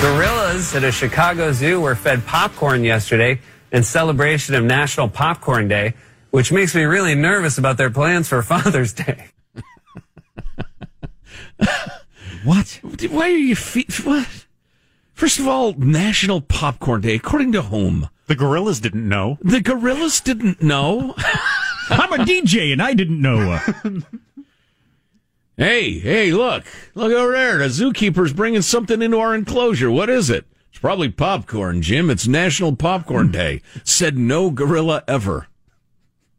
Gorillas at a Chicago zoo were fed popcorn yesterday in celebration of National Popcorn Day, which makes me really nervous about their plans for Father's Day. What? Why are you fe- what? First of all, National Popcorn Day, according to whom? The gorillas didn't know. The gorillas didn't know. I'm a DJ and I didn't know. hey, hey, look. Look over there. The zookeeper's bringing something into our enclosure. What is it? It's probably popcorn, Jim. It's National Popcorn Day. Said no gorilla ever.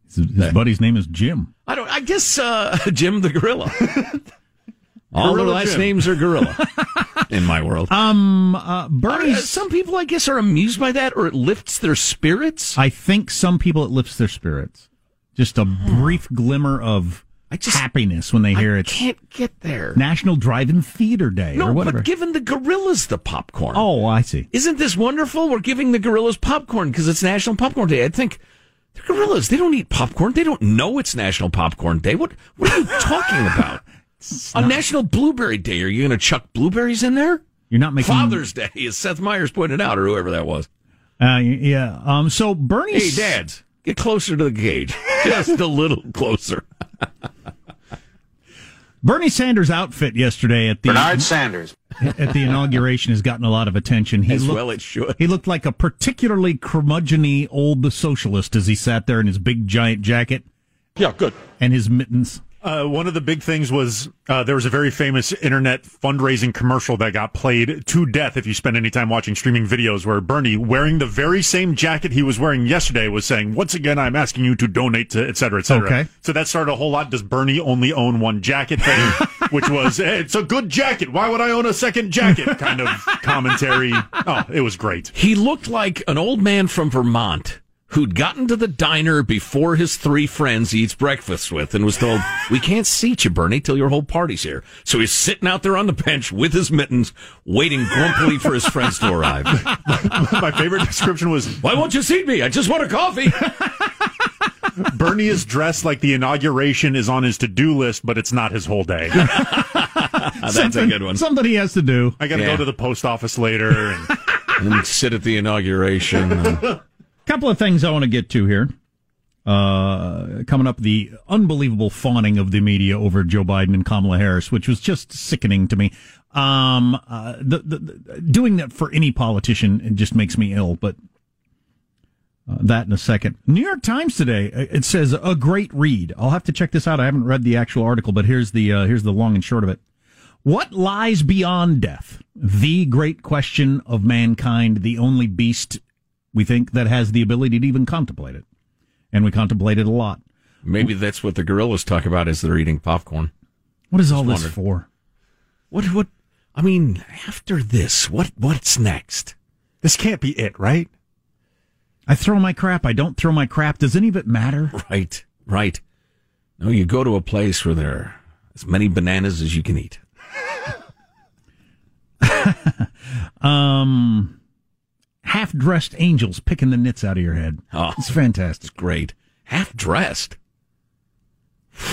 His, his buddy's name is Jim. I don't, I guess, uh, Jim the gorilla. All their last Jim. names are gorilla in my world. Um, uh, Uh, some people, I guess, are amused by that, or it lifts their spirits. I think some people it lifts their spirits. Just a brief glimmer of I just- happiness when they hear I it's can't get there. National Drive-In Theater Day no, or whatever. but giving the gorillas the popcorn. oh, I see. Isn't this wonderful? We're giving the gorillas popcorn because it's National Popcorn Day. I think the gorillas, they don't eat popcorn. They don't know it's National Popcorn Day. What, what are you talking about? On National Blueberry Day, are you going to chuck blueberries in there? You're not making Father's Day, as Seth Meyers pointed out, or whoever that was. Uh, yeah. Um. So Bernie. Hey, dads, get closer to the gauge. Just a little closer. Bernie Sanders' outfit yesterday at the Bernard Sanders. at the inauguration has gotten a lot of attention. He As looked, well it should. He looked like a particularly curmudgeony old socialist as he sat there in his big giant jacket Yeah, good. and his mittens. Uh, one of the big things was uh, there was a very famous internet fundraising commercial that got played to death if you spend any time watching streaming videos where Bernie, wearing the very same jacket he was wearing yesterday, was saying, Once again, I'm asking you to donate to et cetera, et cetera. Okay. So that started a whole lot. Does Bernie only own one jacket thing? Which was, hey, it's a good jacket. Why would I own a second jacket? Kind of commentary. Oh, it was great. He looked like an old man from Vermont who'd gotten to the diner before his three friends he eats breakfast with and was told, We can't seat you, Bernie, till your whole party's here. So he's sitting out there on the bench with his mittens, waiting grumpily for his friends to arrive. My favorite description was Why won't you seat me? I just want a coffee. Bernie is dressed like the inauguration is on his to do list, but it's not his whole day. That's a good one. Something he has to do. I got to Yeah. go to the post office later. And And sit at the inauguration. Couple of things I want to get to here. Uh, coming up, the unbelievable fawning of the media over Joe Biden and Kamala Harris, which was just sickening to me. Um, uh, the, the, the doing that for any politician it just makes me ill. But uh, that in a second. New York Times today uh, it says a great read. I'll have to check this out. I haven't read the actual article, but here's the uh, here's the long and short of it. What lies beyond death? The great question of mankind, the only beast we think that has the ability to even contemplate it. And we contemplate it a lot. Maybe that's what the gorillas talk about as they're eating popcorn. What is all this wondered. for? What? What? I mean, after this, what? What's next? This can't be it, right? I throw my crap. I don't throw my crap. Does any of it matter? Right. Right. No, you go to a place where there are as many bananas as you can eat. Um, half dressed angels picking the nits out of your head. Oh. It's fantastic. It's great. Half dressed.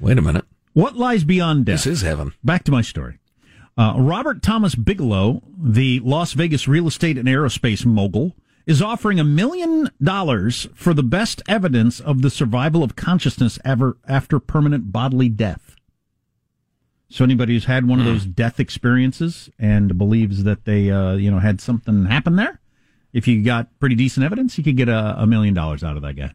Wait a minute. What lies beyond death? This is heaven. Back to my story. Uh, Robert Thomas Bigelow, the Las Vegas real estate and aerospace mogul, is offering a million dollars for the best evidence of the survival of consciousness ever after permanent bodily death. So anybody who's had one of those death experiences and believes that they, uh, you know, had something happen there, if you got pretty decent evidence, you could get a, a million dollars out of that guy.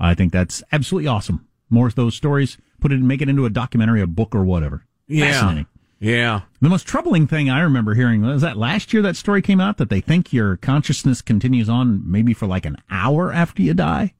I think that's absolutely awesome. More of those stories. Put it, make it into a documentary, a book, or whatever. Fascinating. Yeah. The most troubling thing I remember hearing was that last year that story came out that they think your consciousness continues on maybe for like an hour after you die.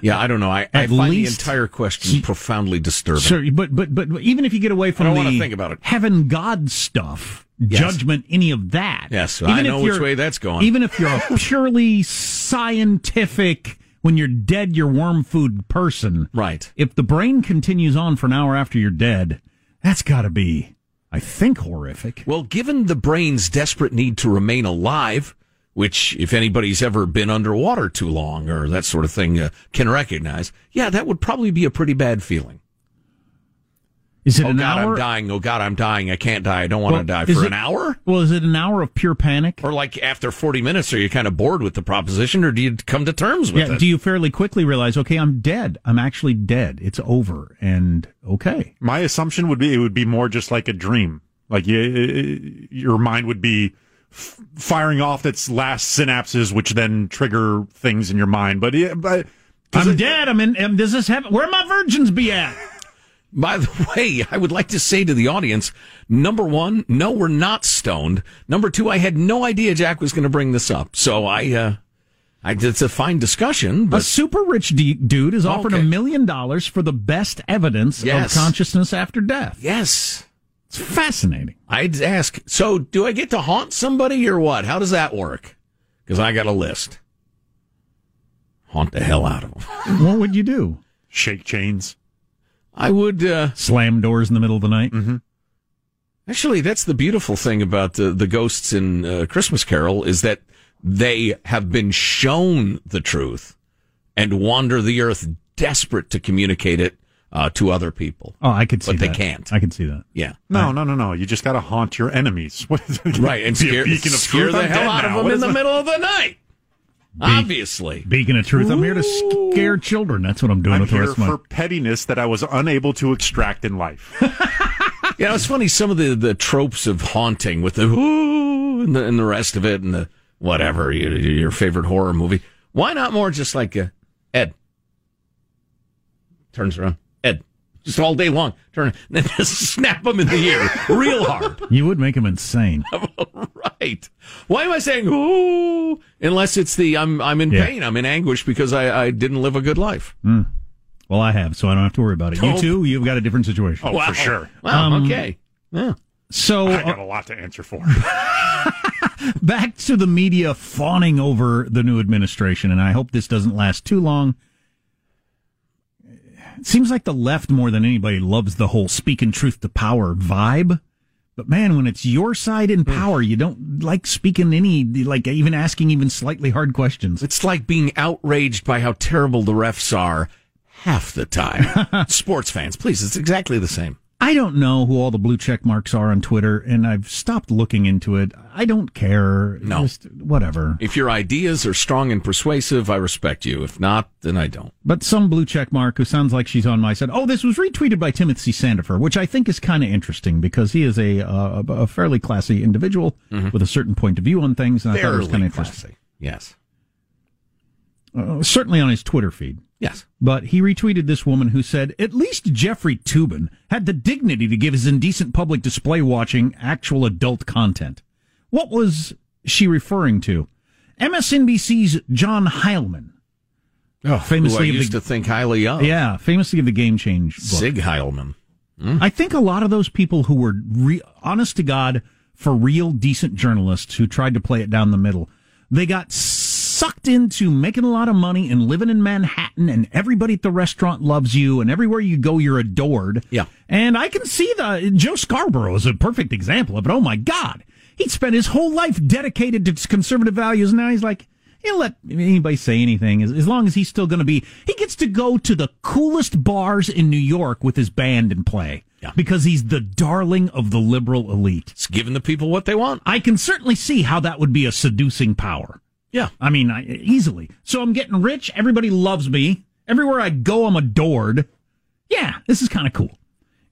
Yeah, I don't know. I, I find the entire question profoundly disturbing. Sure, but but but even if you get away from the think about it. heaven God stuff, Yes. judgment, any of that. Yes, even I if know which way that's going. Even if you're a purely scientific, when you're dead, you're worm food person. Right. If the brain continues on for an hour after you're dead, that's got to be, I think, horrific. Well, given the brain's desperate need to remain alive, which, if anybody's ever been underwater too long or that sort of thing, uh, can recognize, yeah, that would probably be a pretty bad feeling. Is it Oh an God, hour? I'm dying. Oh God, I'm dying. I can't die. I don't want Well, to die for it- an hour. Well, is it an hour of pure panic? Or like after 40 minutes, are you kind of bored with the proposition, or do you come to terms with Yeah. it? Do you fairly quickly realize, okay, I'm dead. I'm actually dead. It's over. And okay. My assumption would be it would be more just like a dream. Like you, your mind would be f- firing off its last synapses, which then trigger things in your mind. But yeah, but 'cause I'm it- dead. I'm in. Um, does this happen? Where my virgins be at? By the way, I would like to say to the audience, number one, no, we're not stoned. Number two, I had no idea Jack was going to bring this up. So I, uh, I, it's a fine discussion, A but super rich d- dude is offered a Okay. million dollars for the best evidence Yes. of consciousness after death. yes, It's fascinating. I'd ask, so do I get to haunt somebody or what? How does that work? Because I got a list. Haunt the hell out of them. what would you do? shake chains. I would, uh, Slam doors in the middle of the night? Actually, that's the beautiful thing about the, the ghosts in uh, Christmas Carol is that they have been shown the truth and wander the earth desperate to communicate it uh, to other people. Oh, I could see But they can't. I could see that. Yeah. No, no, no, no. You just got to haunt your enemies. What is it? Right. And Be a scare, of scare the hell dead out of them What in the it? middle of the night. Obviously. Beacon of truth. I'm here to scare children. That's what I'm doing I'm with the here rest of my. for pettiness that I was unable to extract in life. Yeah, it's funny. Some of the, the tropes of haunting with the ooh and the, and the rest of it and the whatever, your, your favorite horror movie. Why not more just like uh, Ed? Turns around. Ed. Just all day long. Turn and then just snap them in the ear real hard. You would make them insane. right. Why am I saying ooh? Unless it's the I'm I'm in Yeah. pain, I'm in anguish because I, I didn't live a good life. Well, I have, so I don't have to worry about it. You Oh. too, you've got a different situation. Oh, for sure. Wow, Um, okay. Yeah. So I uh, got a lot to answer for. back to the media fawning over the new administration, and I hope this doesn't last too long. It seems like the left more than anybody loves the whole speaking truth to power vibe. But man, when it's your side in mm. power, you don't like speaking any, like even asking even slightly hard questions. It's like being outraged by how terrible the refs are half the time. Sports fans, please, it's exactly the same. I don't know who all the blue check marks are on Twitter, and I've stopped looking into it. I don't care. No. Just whatever. If your ideas are strong and persuasive, I respect you. If not, then I don't. But some blue check mark who sounds like she's on my side. Oh, this was retweeted by Timothy Sandefur, which I think is kind of interesting because he is a uh, a fairly classy individual with a certain point of view on things, and I thought it was kind Fairly of interesting. classy. Yes. Uh, certainly on his Twitter feed. Yes. But he retweeted this woman who said, At least Jeffrey Toobin had the dignity to give his indecent public display watching actual adult content. What was she referring to? MSNBC's John Heilemann. Oh, famously who I used the- to think highly of. Yeah, famously of the Game Change book. Sig Heilman. I think a lot of those people who were re- honest to God for real decent journalists who tried to play it down the middle, they got sucked into making a lot of money and living in Manhattan and everybody at the restaurant loves you and everywhere you go you're adored. Yeah. And I can see the Joe Scarborough is a perfect example of it. Oh my God. He'd spent his whole life dedicated to conservative values and now he's like He'll let anybody say anything as, as long as he's still going to be. He gets to go to the coolest bars in New York with his band and play Yeah. because he's the darling of the liberal elite. It's giving the people what they want. I can certainly see how that would be a seducing power. Yeah. I mean, I, easily. So I'm getting rich. Everybody loves me. Everywhere I go, I'm adored. Yeah, this is kind of cool.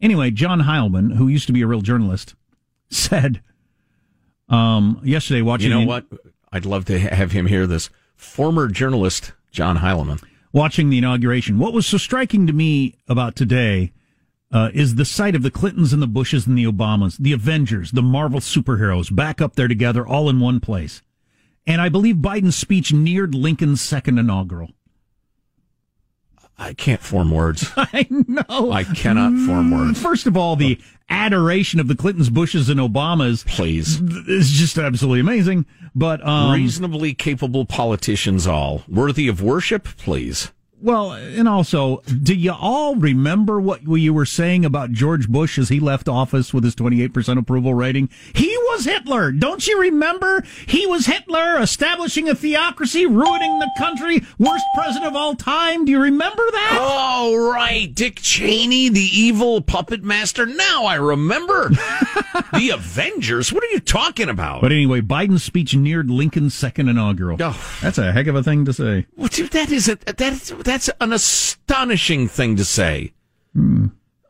Anyway, John Heilemann, who used to be a real journalist, said um, yesterday watching You know the- what? I'd love to have him hear this. Former journalist John Heilemann. watching the inauguration. What was so striking to me about today uh, is the sight of the Clintons and the Bushes and the Obamas, the Avengers, the Marvel superheroes back up there together, all in one place. And I believe Biden's speech neared Lincoln's second inaugural. I can't form words. I know. I cannot form words. First of all, the adoration of the Clintons, Bushes, and Obamas Please. is just absolutely amazing. But um, Reasonably capable politicians, all worthy of worship, please. Well, and also, do you all remember what you were saying about George Bush as he left office with his 28% approval rating? He was Hitler. Don't you remember? He was Hitler, establishing a theocracy, ruining the country, worst president of all time. Do you remember that? Oh, right. Dick Cheney, the evil puppet master. Now I remember. the Avengers. What are you talking about? But anyway, Biden's speech neared Lincoln's second inaugural. Oh. That's a heck of a thing to say. What, dude, that is a, that's that's an astonishing thing to say.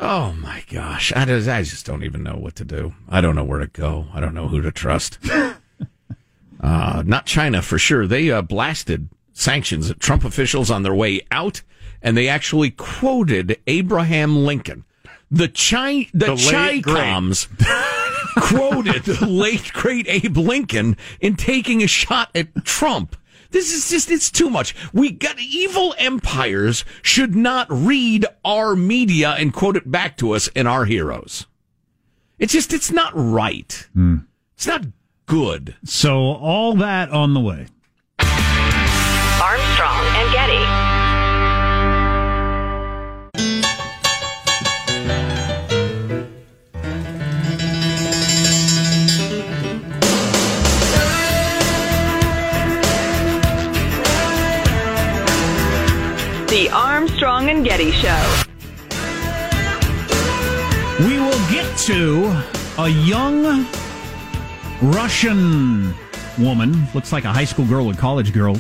Oh my gosh, I just, I just don't even know what to do. I don't know where to go. I don't know who to trust. uh, not China for sure. They uh, blasted sanctions at Trump officials on their way out, and they actually quoted Abraham Lincoln. The Chi the, The. Chi-Coms quoted the late great Abe Lincoln in taking a shot at Trump. This is just, it's too much. We got evil empires should not read our media and quote it back to us and our heroes. It's just, it's not right. Hmm. It's not good. So all that on the way. Armstrong and Getty. The Armstrong and Getty Show. We will get to a young Russian woman, looks like a high school girl or college girl,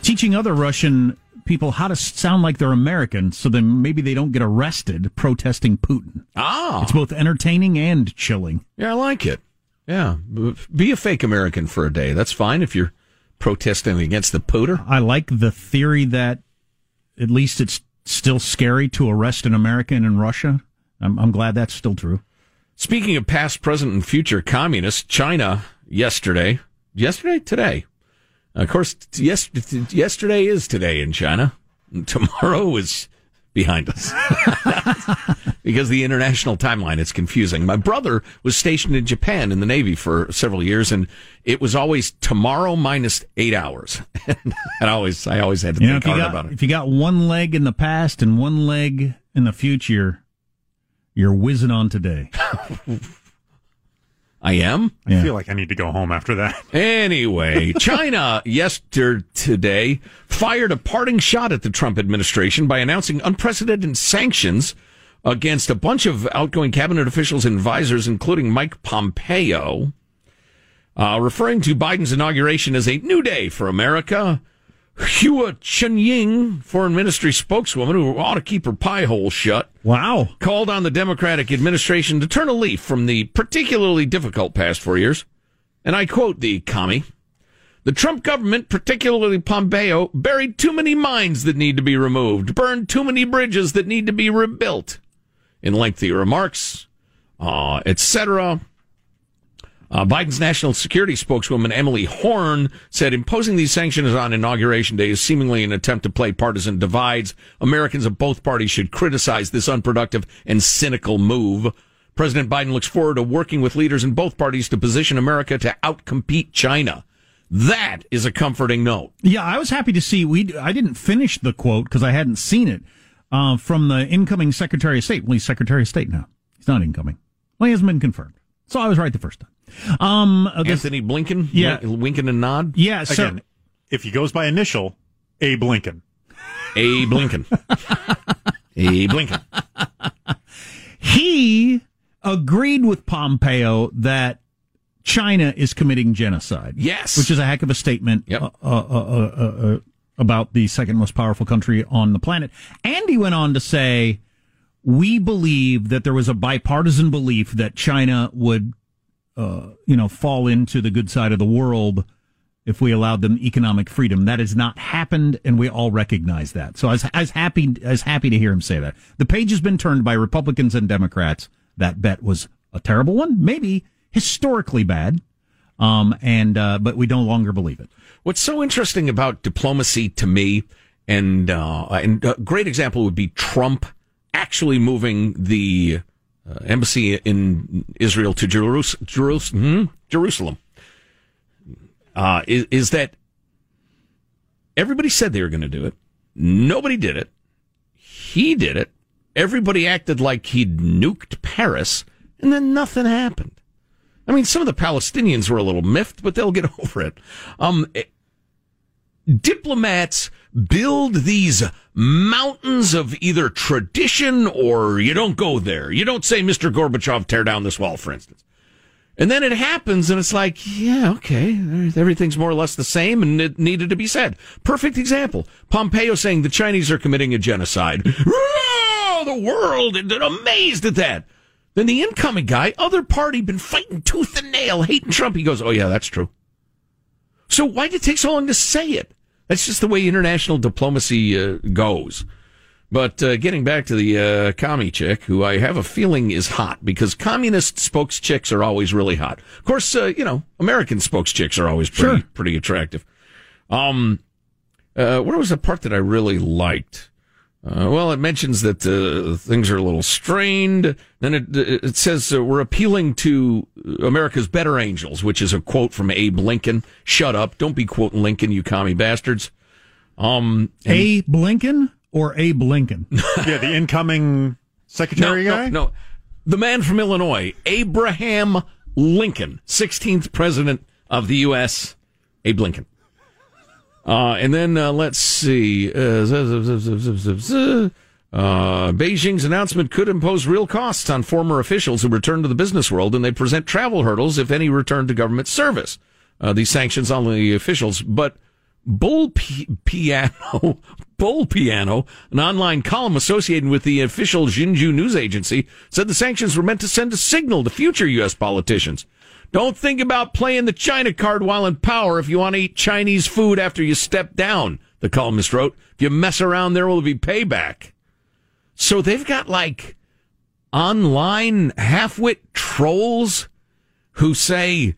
teaching other Russian people how to sound like they're American so then maybe they don't get arrested protesting Putin. Ah, It's both entertaining and chilling. yeah, I like it. Yeah, be a fake American for a day. That's fine if you're protesting against the pooter. I like the theory that at least it's still scary to arrest an American in Russia. I'm, I'm glad that's still true. Speaking of past, present, and future communists, China yesterday, yesterday, today. Of course, yes, yesterday is today in China. Tomorrow is behind us because the international timeline is confusing. My brother was stationed in Japan in the Navy for several years, and it was always tomorrow minus eight hours. and I always, I always had to You know, think you hard got about it. if you got one leg in the past and one leg in the future, you're whizzing on today. I am. I Yeah. feel like I need to go home after that. Anyway, China yesterday fired a parting shot at the Trump administration by announcing unprecedented sanctions against a bunch of outgoing cabinet officials and advisors, including Mike Pompeo, uh, referring to Biden's inauguration as a new day for America. Hua Chunying, foreign ministry spokeswoman who ought to keep her pie hole shut, Wow. called on the Democratic administration to turn a leaf from the particularly difficult past four years. And I quote the commie. The Trump government, particularly Pompeo, buried too many mines that need to be removed, burned too many bridges that need to be rebuilt. In lengthy remarks, uh, etc. Uh, Biden's national security spokeswoman Emily Horne said imposing these sanctions on inauguration day is seemingly an attempt to play partisan divides. Americans of both parties should criticize this unproductive and cynical move. President Biden looks forward to working with leaders in both parties to position America to outcompete China. That is a comforting note. Yeah, I was happy to see. We I didn't finish the quote because I hadn't seen it uh, from the incoming Secretary of State. Well, he's Secretary of State now. He's not incoming. Well, he hasn't been confirmed. So I was right the first time. Um, uh, this- Antony Blinken, Yeah. wink- winking and nod. yeah. So Again, if he goes by initial, Abe Lincoln. A Blinken. A Blinken. he agreed with Pompeo that China is committing genocide. Yes. which is a heck of a statement Yep. uh, uh, uh, uh, uh, about the second most powerful country on the planet. And he went on to say, "We believe that there was a bipartisan belief that China would, uh, you know, fall into the good side of the world." If we allowed them economic freedom, that has not happened, and we all recognize that. So I was, I was happy, I was happy to hear him say that. The page has been turned by Republicans and Democrats. That bet was a terrible one, maybe historically bad, um, and uh, but we no longer believe it. What's so interesting about diplomacy to me, and uh, and a great example would be Trump actually moving the uh, embassy in Israel to Jerus- Jerus- hmm? Jerusalem. Uh, is, is that everybody said they were going to do it? Nobody did it. He did it. Everybody acted like he'd nuked Paris, and then nothing happened. I mean, some of the Palestinians were a little miffed, but they'll get over it. Um, diplomats build these mountains of either tradition or you don't go there. You don't say, Mr. Gorbachev, tear down this wall, for instance. And then it happens, and it's like, yeah, okay, everything's more or less the same, and it needed to be said. Perfect example. Pompeo saying the Chinese are committing a genocide. The world is amazed at that. Then the incoming guy, other party, been fighting tooth and nail, hating Trump. He goes, oh yeah, that's true. So why did it take so long to say it? That's just the way international diplomacy uh, goes. But uh, getting back to the uh, commie chick, who I have a feeling is hot because communist spokes chicks are always really hot. Of course, uh, you know American spokes chicks are always pretty Sure. pretty attractive. Um, uh, what was the part that I really liked? Uh, well, it mentions that uh, things are a little strained. Then it it says uh, we're appealing to America's better angels, which is a quote from Abe Lincoln. Shut up! Don't be quoting Lincoln, you commie bastards. Um, and- A Blinken or Abe Lincoln? yeah, the incoming secretary no, guy. No, no, the man from Illinois, Abraham Lincoln, 16th president of the U.S., Abe Lincoln. Uh, and then uh, let's see. Uh, uh, Beijing's announcement could impose real costs on former officials who return to the business world, and they present travel hurdles if any return to government service. Uh, these sanctions on the officials, but Bull P- Piano, Bull Piano, an online column associated with the official Xinju news agency, said the sanctions were meant to send a signal to future U.S. politicians. Don't think about playing the China card while in power if you want to eat Chinese food after you step down, the columnist wrote. If you mess around, there will be payback. So they've got like online halfwit trolls who say,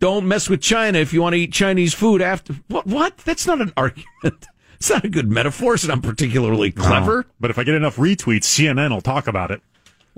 don't mess with China if you want to eat Chinese food after. What? What? That's not an argument. It's not a good metaphor. It's not particularly clever. But if I get enough retweets, CNN will talk about it.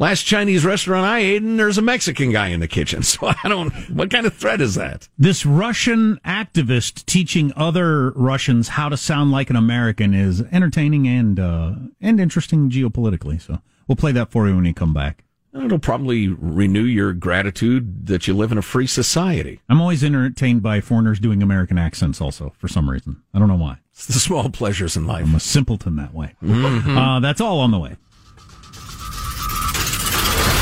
Last Chinese restaurant I ate, and there's a Mexican guy in the kitchen. So I don't. What kind of threat is that? this Russian activist teaching other Russians how to sound like an American is entertaining and uh, and interesting geopolitically. So we'll play that for you when you come back. It'll probably renew your gratitude that you live in a free society. I'm always entertained by foreigners doing American accents, also for some reason. I don't know why. It's the small pleasures in life. I'm a simpleton that way. Uh, that's all on the way.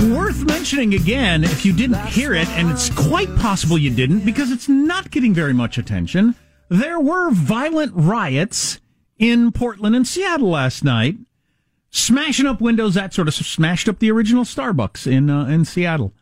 Worth mentioning again, if you didn't hear it, and it's quite possible you didn't because it's not getting very much attention, there were violent riots in Portland and Seattle last night, smashing up windows, that sort of smashed up the original Starbucks in uh, in Seattle,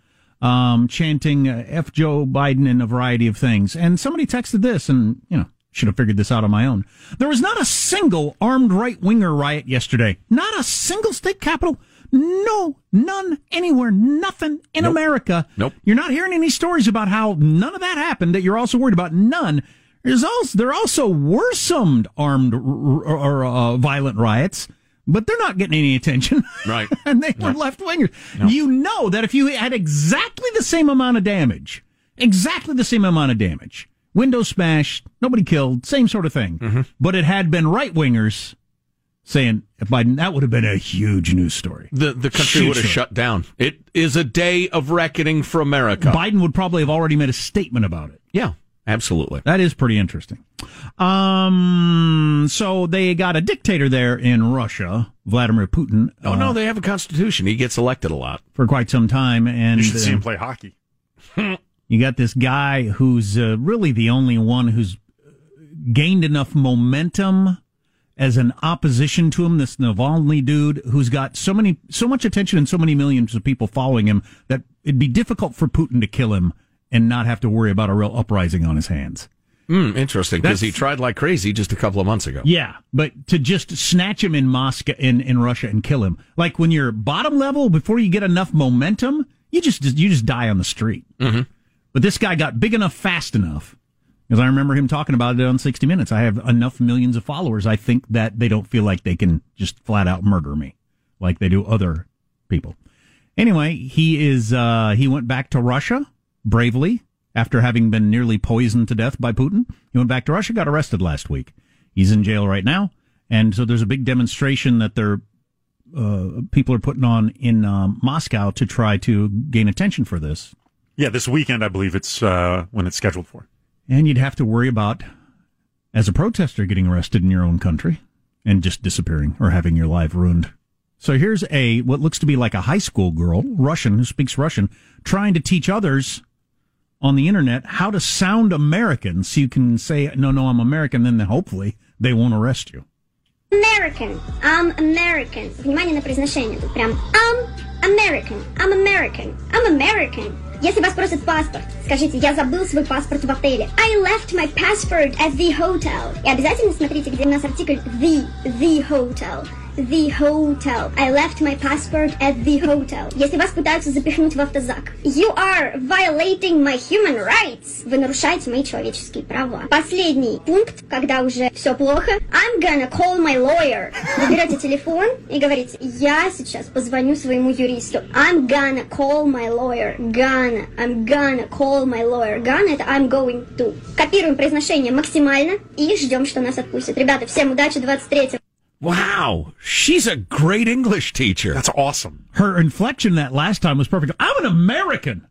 um, chanting uh, "F Joe Biden" and a variety of things. And somebody texted this, and you know, should have figured this out on my own. There was not a single armed right winger riot yesterday. Not a single state capital. No, none anywhere. Nothing in Nope. America. Nope. You're not hearing any stories about how none of that happened. That you're also worried about. None. There's also there also were some armed or uh, violent riots, but they're not getting any attention. Right. and they were left wingers. You know that if you had exactly the same amount of damage, exactly the same amount of damage, windows smashed, nobody killed, same sort of thing, Mm-hmm. but it had been right wingers saying Biden, that would have been a huge news story. The the country Huge would have story. shut down. It is a day of reckoning for America. Biden would probably have already made a statement about it. yeah, absolutely. That is pretty interesting. Um, so they got a dictator there in Russia, Vladimir Putin. Oh uh, no, they have a constitution. He gets elected a lot. for quite some time, and You should see uh, him play hockey. You got this guy who's uh, really the only one who's gained enough momentum as an opposition to him. This Navalny dude who's got so many, so much attention and so many millions of people following him that it'd be difficult for Putin to kill him and not have to worry about a real uprising on his hands. Hmm, interesting, because he tried like crazy just a couple of months ago. Yeah, but to just snatch him in Moscow in, in Russia and kill him, like when you're bottom level before you get enough momentum, you just you just die on the street. Mm-hmm. But this guy got big enough fast enough. Because I remember him talking about it on 60 Minutes. I have enough millions of followers. I think that they don't feel like they can just flat out murder me like they do other people. Anyway, he is, uh, he went back to Russia bravely after having been nearly poisoned to death by Putin. He went back to Russia, got arrested last week. He's in jail right now. And so there's a big demonstration that they're uh, people are putting on in um, Moscow to try to gain attention for this. Yeah, this weekend, I believe it's uh, when it's scheduled for. And you'd have to worry about, as a protester, getting arrested in your own country and just disappearing or having your life ruined. So here's a what looks to be like a high school girl, Russian, who speaks Russian, trying to teach others on the internet how to sound American so you can say, no, no, I'm American, then hopefully they won't arrest you. American. I'm American. Внимание на произношение. Тут прям I'm American. I'm American. I'm American. Если вас просят паспорт, скажите, я забыл свой паспорт в отеле. I left my passport at the hotel. И обязательно смотрите, где у нас артикль the, the hotel. The hotel. I left my passport at the hotel. Если вас пытаются запихнуть в автозак. You are violating my human rights. Вы нарушаете мои человеческие права. Последний пункт, когда уже все плохо. I'm gonna call my lawyer. Вы берете телефон и говорите, я сейчас позвоню своему юристу. I'm gonna call my lawyer. Gonna. I'm gonna call my lawyer. Gonna это I'm going to. Копируем произношение максимально и ждем, что нас отпустят. Ребята, всем удачи 23 Wow, she's a great English teacher. That's awesome. Her inflection that last time was perfect. I'm an American.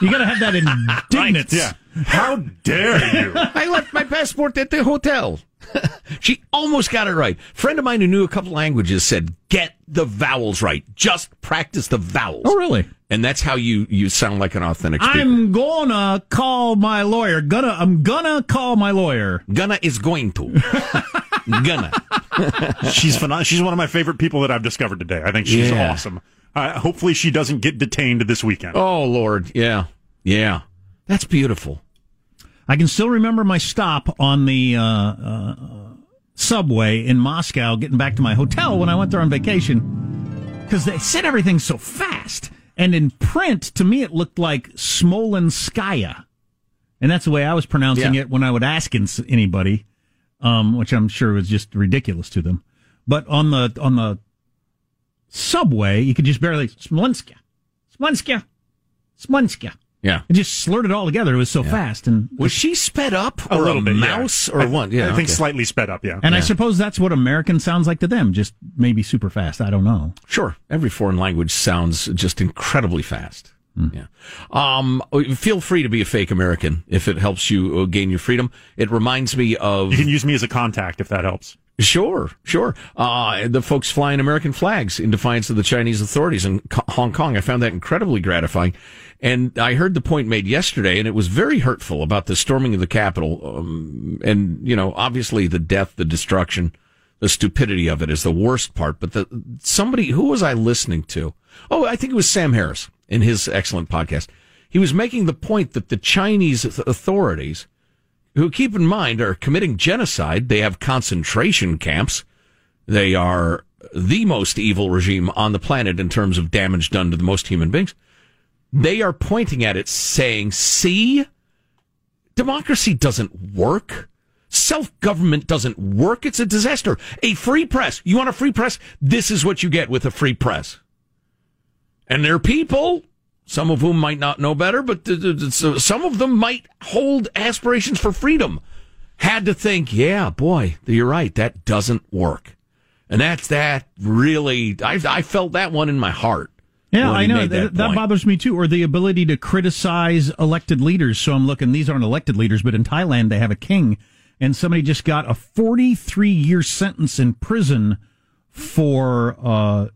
You got to have that indignance. Yeah. How dare you? I left my passport at the hotel. she almost got it right. Friend of mine who knew a couple languages said, "Get the vowels right. Just practice the vowels." Oh, really? And that's how you you sound like an authentic speaker. I'm gonna call my lawyer. Gonna I'm gonna call my lawyer. Gonna is going to. gonna. she's phenomenal. She's one of my favorite people that I've discovered today. I think she's Yeah. awesome. Uh, hopefully, she doesn't get detained this weekend. Oh Lord, yeah, yeah. That's beautiful. I can still remember my stop on the uh, uh, subway in Moscow, getting back to my hotel when I went there on vacation, because they said everything so fast. And in print, to me, it looked like Smolenskaya, and that's the way I was pronouncing Yeah. it when I would ask anybody, um, which I'm sure was just ridiculous to them. But on the on the subway, you could just barely Smolenskaya, Smolenskaya, Smolenskaya. Yeah. It just slurred it all together. It was so fast, and Was she sped up A or little a bit, yeah. mouse or I- what? Yeah, I think okay. slightly sped up. Yeah. And I suppose that's what American sounds like to them, just maybe super fast. I don't know. Sure. Every foreign language sounds just incredibly fast. Yeah. Um, feel free to be a fake American if it helps you uh, gain your freedom. It reminds me of. You can use me as a contact if that helps. Sure, sure. Uh, the folks flying American flags in defiance of the Chinese authorities in Hong Kong. I found that incredibly gratifying. And I heard the point made yesterday, and it was very hurtful about the storming of the Capitol. Um, and, you know, obviously the death, the destruction, the stupidity of it is the worst part. But the, somebody, who was I listening to? Oh, I think it was Sam Harris in his excellent podcast. He was making the point that the Chinese authorities, who keep in mind are committing genocide. They have concentration camps. They are the most evil regime on the planet in terms of damage done to the most human beings. They are pointing at it saying, see, democracy doesn't work. Self government doesn't work. It's a disaster. A free press. You want a free press? This is what you get with a free press. And there are people, some of whom might not know better, but some of them might hold aspirations for freedom. Had to think, yeah, boy, you're right. That doesn't work. And that's that really, I, I felt that one in my heart. Yeah, I know that, that bothers me too. Or the ability to criticize elected leaders. So I'm looking; these aren't elected leaders, but in Thailand they have a king, and somebody just got a 43 year sentence in prison for uh,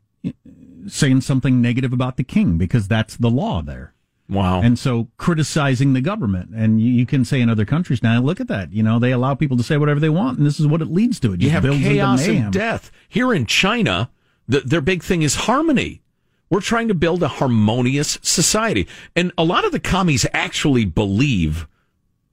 saying something negative about the king because that's the law there. Wow. And so criticizing the government, and you, you can say in other countries now, look at that. You know, they allow people to say whatever they want, and this is what it leads to. It you have builds chaos and death. Here in China, the, their big thing is harmony. We're trying to build a harmonious society. And a lot of the commies actually believe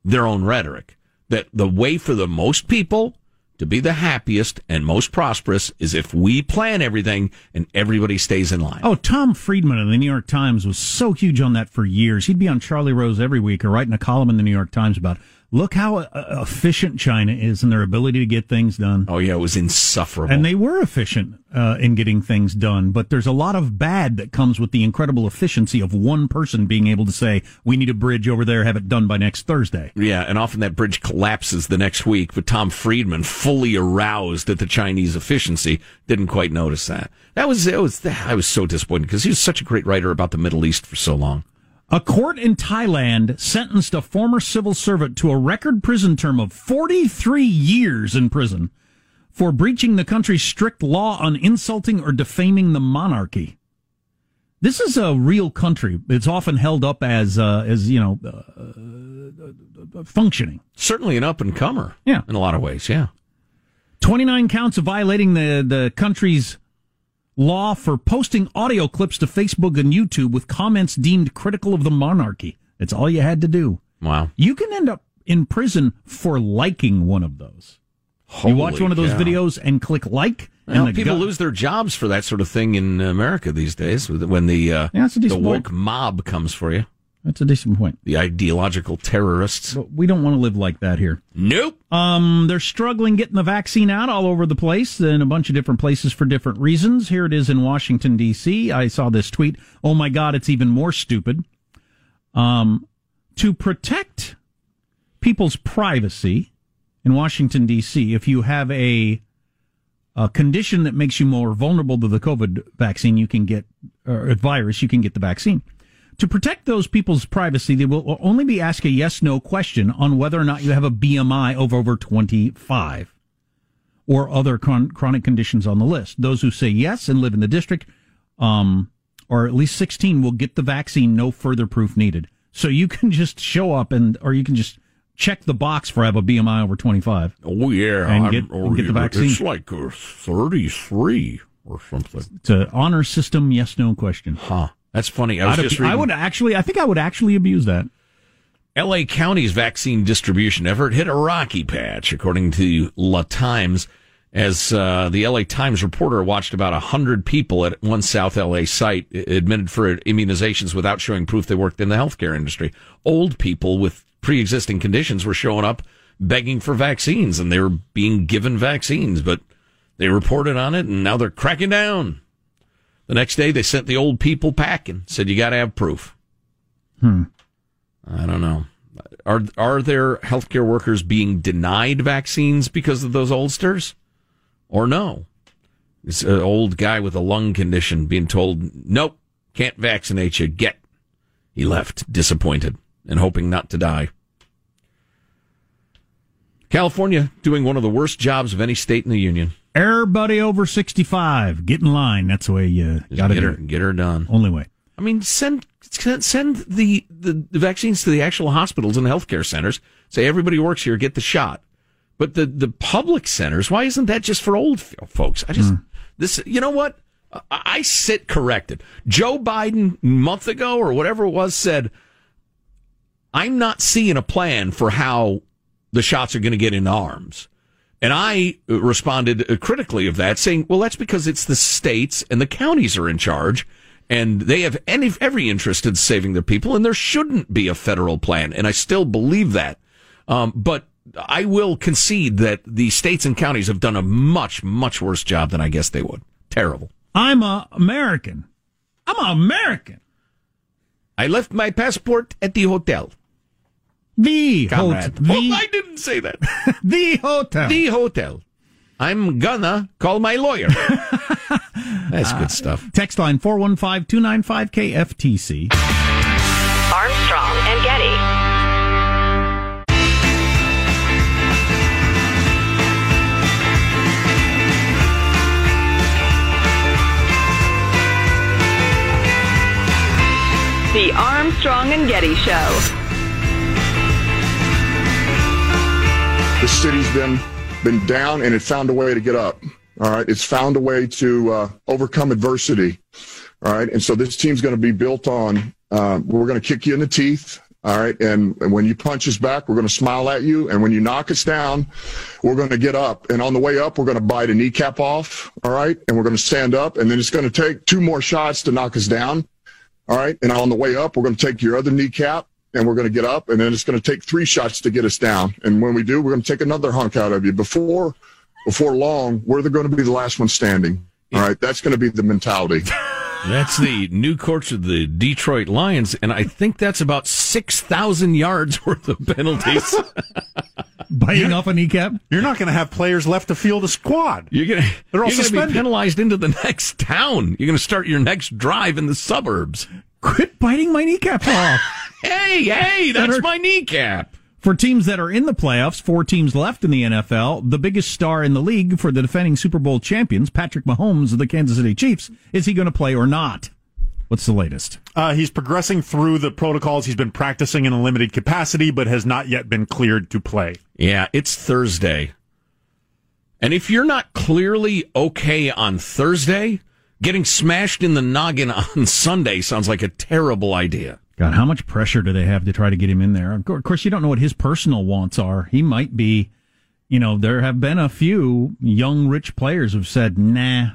their own rhetoric that the way for the most people to be the happiest and most prosperous is if we plan everything and everybody stays in line. Oh, Tom Friedman of the New York Times was so huge on that for years. He'd be on Charlie Rose every week or writing a column in the New York Times about look how uh, efficient China is in their ability to get things done. Oh yeah, it was insufferable. And they were efficient uh, in getting things done, but there's a lot of bad that comes with the incredible efficiency of one person being able to say, "We need a bridge over there, have it done by next Thursday." Yeah, and often that bridge collapses the next week. But Tom Friedman, fully aroused at the Chinese efficiency, didn't quite notice that. That was it was. I was so disappointed because he was such a great writer about the Middle East for so long. A court in Thailand sentenced a former civil servant to a record prison term of 43 years in prison for breaching the country's strict law on insulting or defaming the monarchy. This is a real country. It's often held up as, uh, as you know, uh, functioning. Certainly an up and comer. Yeah. In a lot of ways, yeah. 29 counts of violating the, the country's law for posting audio clips to Facebook and YouTube with comments deemed critical of the monarchy. That's all you had to do. Wow. You can end up in prison for liking one of those. Holy you watch one of those cow. videos and click like, and Well, the people gu- lose their jobs for that sort of thing in America these days when the uh, Yeah, the woke mob comes for you. That's a decent point. The ideological terrorists. But we don't want to live like that here. Nope. Um, they're struggling getting the vaccine out all over the place in a bunch of different places for different reasons. Here it is in Washington D.C. I saw this tweet. Oh my God, it's even more stupid. Um, to protect people's privacy in Washington D.C., if you have a a condition that makes you more vulnerable to the COVID vaccine, you can get or virus, you can get the vaccine. To protect those people's privacy, they will only be asked a yes no question on whether or not you have a BMI of over 25 or other chron- chronic conditions on the list. Those who say yes and live in the district, um, or at least 16 will get the vaccine, no further proof needed. So you can just show up and, or you can just check the box for have a BMI over 25. Oh yeah, And get- or and get the vaccine. It's like thirty-three or something. It's an honor system yes no question. Huh. That's funny. I was I'd just abu- I would actually, I think I would actually abuse that. LA County's vaccine distribution effort hit a rocky patch, according to LA Times, as uh, the LA Times reporter watched about 100 people at one South LA site admitted for immunizations without showing proof they worked in the healthcare industry. Old people with pre existing conditions were showing up begging for vaccines, and they were being given vaccines, but they reported on it, and now they're cracking down. The next day, they sent the old people packing, said, You got to have proof. Hmm. I don't know. Are are there healthcare workers being denied vaccines because of those oldsters, or no? It's an old guy with a lung condition being told, "Nope, can't vaccinate you." Get. He left disappointed and hoping not to die. California doing one of the worst jobs of any state in the union. Everybody over 65, get in line. That's the way you got to get her, it. get her done. Only way. I mean, send send the, the, the vaccines to the actual hospitals and healthcare centers. Say everybody who works here get the shot. But the, the public centers, why isn't that just for old folks? I just hmm. this. You know what? I, I sit corrected. Joe Biden month ago or whatever it was said, I'm not seeing a plan for how the shots are going to get in arms. And I responded critically of that, saying, well, that's because it's the states and the counties are in charge and they have any, every interest in saving their people and there shouldn't be a federal plan. And I still believe that. Um, but I will concede that the states and counties have done a much, much worse job than I guess they would. Terrible. I'm a American. I'm an American. I left my passport at the hotel. The Comrade. hotel. Oh, I didn't say that. the hotel. the hotel. I'm gonna call my lawyer. That's good uh, stuff. Text line 415 295 KFTC. Armstrong and Getty. The Armstrong and Getty Show. The city's been been down and it found a way to get up. All right, it's found a way to uh, overcome adversity. All right, and so this team's going to be built on. Um, we're going to kick you in the teeth. All right, and, and when you punch us back, we're going to smile at you, and when you knock us down, we're going to get up. And on the way up, we're going to bite a kneecap off. All right, and we're going to stand up, and then it's going to take two more shots to knock us down. All right, and on the way up, we're going to take your other kneecap and we're going to get up, and then it's going to take three shots to get us down. And when we do, we're going to take another hunk out of you. Before before long, we're going to be the last one standing. All right, that's going to be the mentality. That's the new coach of the Detroit Lions, and I think that's about six thousand yards worth of penalties. Biting off a kneecap. You're not going to have players left to field a squad. You're gonna They're all you're gonna be suspended. penalized into the next town. You're gonna start your next drive in the suburbs. Quit biting my kneecap off. Hey, hey, That that's hurt. my kneecap. For teams that are in the playoffs, four teams left in the NFL, the biggest star in the league for the defending Super Bowl champions, Patrick Mahomes of the Kansas City Chiefs, is he going to play or not? What's the latest? Uh, he's progressing through the protocols. He's been practicing in a limited capacity, but has not yet been cleared to play. Yeah, it's Thursday. And if you're not clearly okay on Thursday, getting smashed in the noggin on Sunday sounds like a terrible idea. God, how much pressure do they have to try to get him in there? Of course, you don't know what his personal wants are. He might be, you know, there have been a few young, rich players who've said, nah,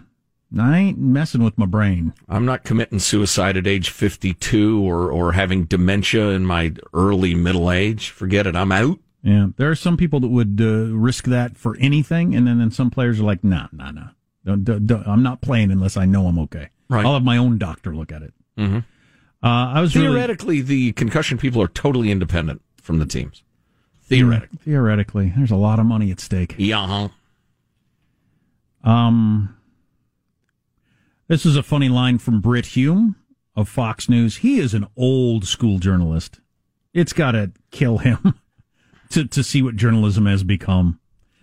I ain't messing with my brain. I'm not committing suicide at age 52 or, or having dementia in my early middle age. Forget it. I'm out. Yeah, there are some people that would uh, risk that for anything, and then, then some players are like, nah, nah, nah. Don't, don't, don't- I'm not playing unless I know I'm okay. Right. I'll have my own doctor look at it. Mm-hmm. Uh, I was really, Theoretically, the concussion people are totally independent from the teams. Theoretically. theoretically, there's a lot of money at stake. Yeah. Um, this is a funny line from Brit Hume of Fox News. He is an old school journalist. It's got to kill him to, to see what journalism has become.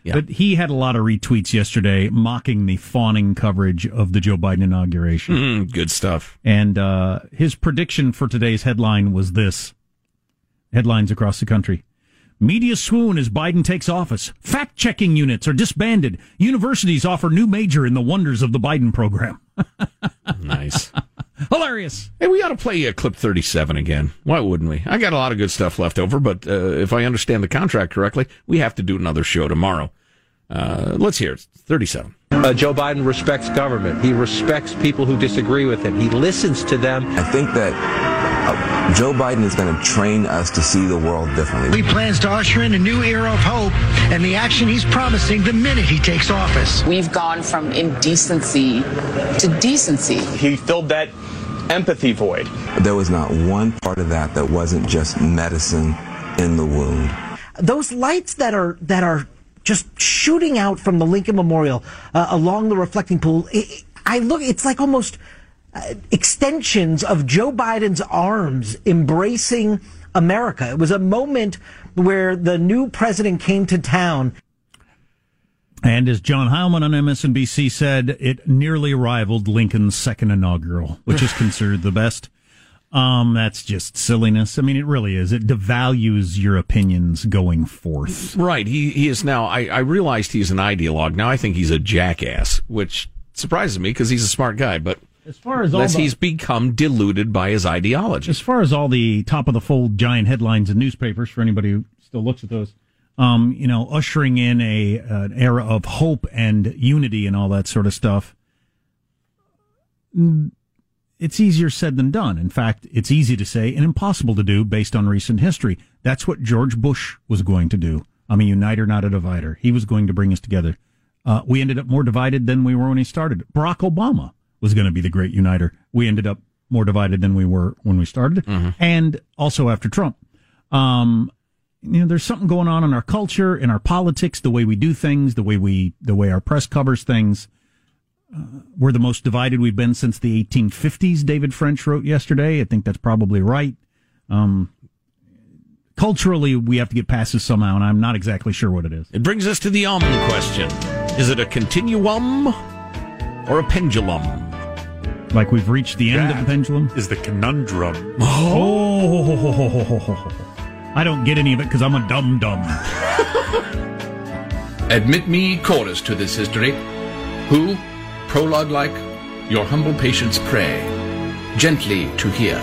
Yeah. But he had a lot of retweets yesterday mocking the fawning coverage of the Joe Biden inauguration. Mm, good stuff. And uh, his prediction for today's headline was this headlines across the country. Media swoon as Biden takes office. Fact checking units are disbanded. Universities offer new major in the wonders of the Biden program. Nice. Hilarious. Hey, we ought to play uh, clip 37 again. Why wouldn't we? I got a lot of good stuff left over, but uh, if I understand the contract correctly, we have to do another show tomorrow. Uh, let's hear it. 37. Uh, Joe Biden respects government. He respects people who disagree with him. He listens to them. I think that uh, Joe Biden is going to train us to see the world differently. He plans to usher in a new era of hope and the action he's promising the minute he takes office. We've gone from indecency to decency. He filled that empathy void. There was not one part of that that wasn't just medicine in the wound. those lights that are that are just shooting out from the Lincoln Memorial uh, along the reflecting pool. It, I look, it's like almost uh, extensions of Joe Biden's arms embracing America. It was a moment where the new president came to town. And as John Heilemann on MSNBC said, it nearly rivaled Lincoln's second inaugural, which is considered the best. Um, that's just silliness. I mean, it really is. It devalues your opinions going forth. Right. He he is now. I, I realized he's an ideologue. Now I think he's a jackass, which surprises me because he's a smart guy. But As far as all unless the- he's become deluded by his ideology. As far as all the top of the fold giant headlines in newspapers, for anybody who still looks at those, um, you know, ushering in a an era of hope and unity and all that sort of stuff. mm, It's easier said than done. In fact, it's easy to say and impossible to do based on recent history. That's what George Bush was going to do. I'm a uniter, not a divider. He was going to bring us together. Uh, we ended up more divided than we were when he started. Barack Obama was going to be the great uniter. We ended up more divided than we were when we started, and also after Trump. Um, you know, there's something going on in our culture, in our politics, the way we do things, the way we, the way our press covers things. Uh, we're the most divided we've been since the 1850s. David French wrote yesterday. I think that's probably right. Um, culturally, we have to get past this somehow, and I'm not exactly sure what it is. It brings us to the um question: Is it a continuum or a pendulum? Like we've reached the end of the pendulum? Is the conundrum. Oh, I don't get any of it because I'm a dum dum. Admit me chorus to this history, who, prologue like, your humble patience pray, gently to hear,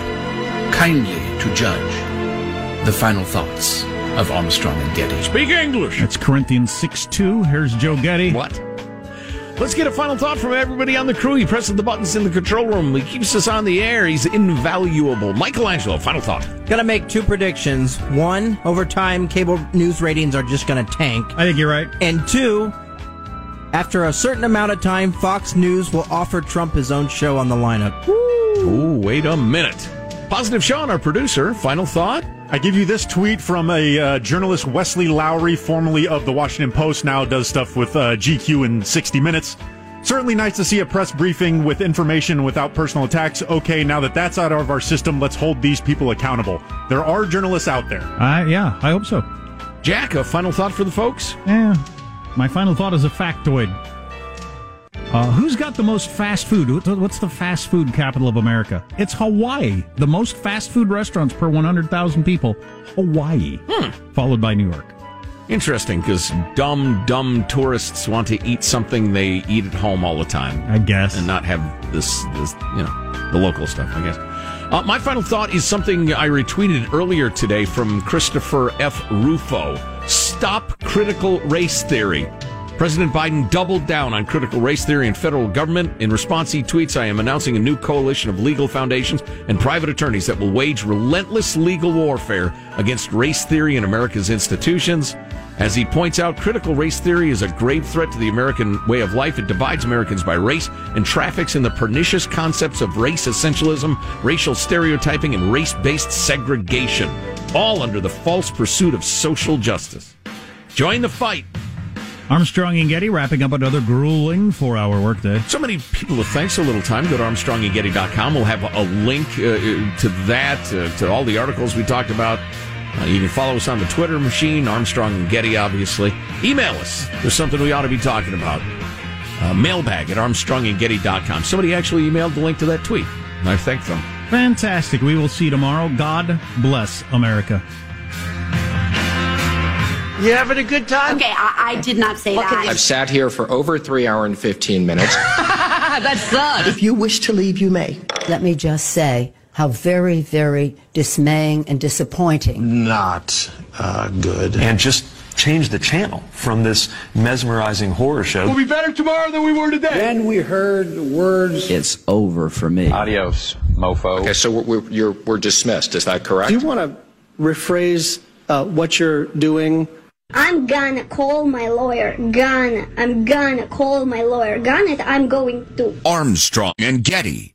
kindly to judge, the final thoughts of Armstrong and Getty. Speak English. It's Corinthians 6 2. Here's Joe Getty. What? Let's get a final thought from everybody on the crew. He presses the buttons in the control room. He keeps us on the air. He's invaluable. Michelangelo, final thought. Gonna make two predictions. One, over time, cable news ratings are just gonna tank. I think you're right. And two, after a certain amount of time, Fox News will offer Trump his own show on the lineup. Ooh, wait a minute. Positive Sean, our producer, final thought. I give you this tweet from a uh, journalist, Wesley Lowery, formerly of the Washington Post, now does stuff with uh, GQ in 60 Minutes. Certainly nice to see a press briefing with information without personal attacks. Okay, now that that's out of our system, let's hold these people accountable. There are journalists out there. Uh, yeah, I hope so. Jack, a final thought for the folks? Yeah. My final thought is a factoid. Uh, who's got the most fast food? What's the fast food capital of America? It's Hawaii. The most fast food restaurants per 100,000 people. Hawaii. Hmm. Followed by New York. Interesting, because dumb, dumb tourists want to eat something they eat at home all the time. I guess. And not have this, this you know, the local stuff, I guess. Uh, my final thought is something I retweeted earlier today from Christopher F. Rufo. Stop critical race theory. President Biden doubled down on critical race theory and federal government. In response, he tweets, I am announcing a new coalition of legal foundations and private attorneys that will wage relentless legal warfare against race theory in America's institutions. As he points out, critical race theory is a grave threat to the American way of life. It divides Americans by race and traffics in the pernicious concepts of race essentialism, racial stereotyping, and race based segregation, all under the false pursuit of social justice. Join the fight. Armstrong and Getty wrapping up another grueling four hour workday. So many people with thanks so little time. Go to armstrongandgetty.com. We'll have a link uh, to that, uh, to all the articles we talked about. Uh, you can follow us on the Twitter machine, Armstrong and Getty, obviously. Email us. There's something we ought to be talking about. Uh, mailbag at armstrongandgetty.com. Somebody actually emailed the link to that tweet, I thank them. Fantastic. We will see you tomorrow. God bless America. You having a good time? Okay, I, I did not say that. I've sat here for over three hour and 15 minutes. that sucks. If you wish to leave, you may. Let me just say how very, very dismaying and disappointing. Not uh, good. And just change the channel from this mesmerizing horror show. We'll be better tomorrow than we were today. Then we heard the words. It's over for me. Adios, mofo. Okay, so we're, we're, you're, we're dismissed. Is that correct? Do you want to rephrase uh, what you're doing? I'm gonna call my lawyer. Gonna. I'm gonna call my lawyer. Gonna. I'm going to. Armstrong and Getty.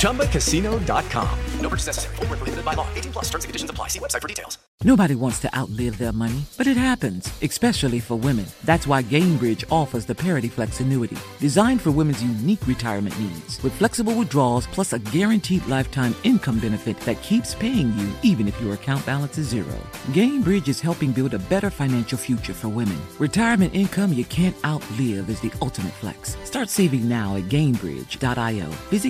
ChumbaCasino.com. No purchase necessary. Full prohibited by law. 18 plus terms and conditions apply. See website for details. Nobody wants to outlive their money, but it happens, especially for women. That's why Gainbridge offers the Parity Flex annuity, designed for women's unique retirement needs, with flexible withdrawals plus a guaranteed lifetime income benefit that keeps paying you even if your account balance is zero. Gainbridge is helping build a better financial future for women. Retirement income you can't outlive is the ultimate flex. Start saving now at Gainbridge.io. Visit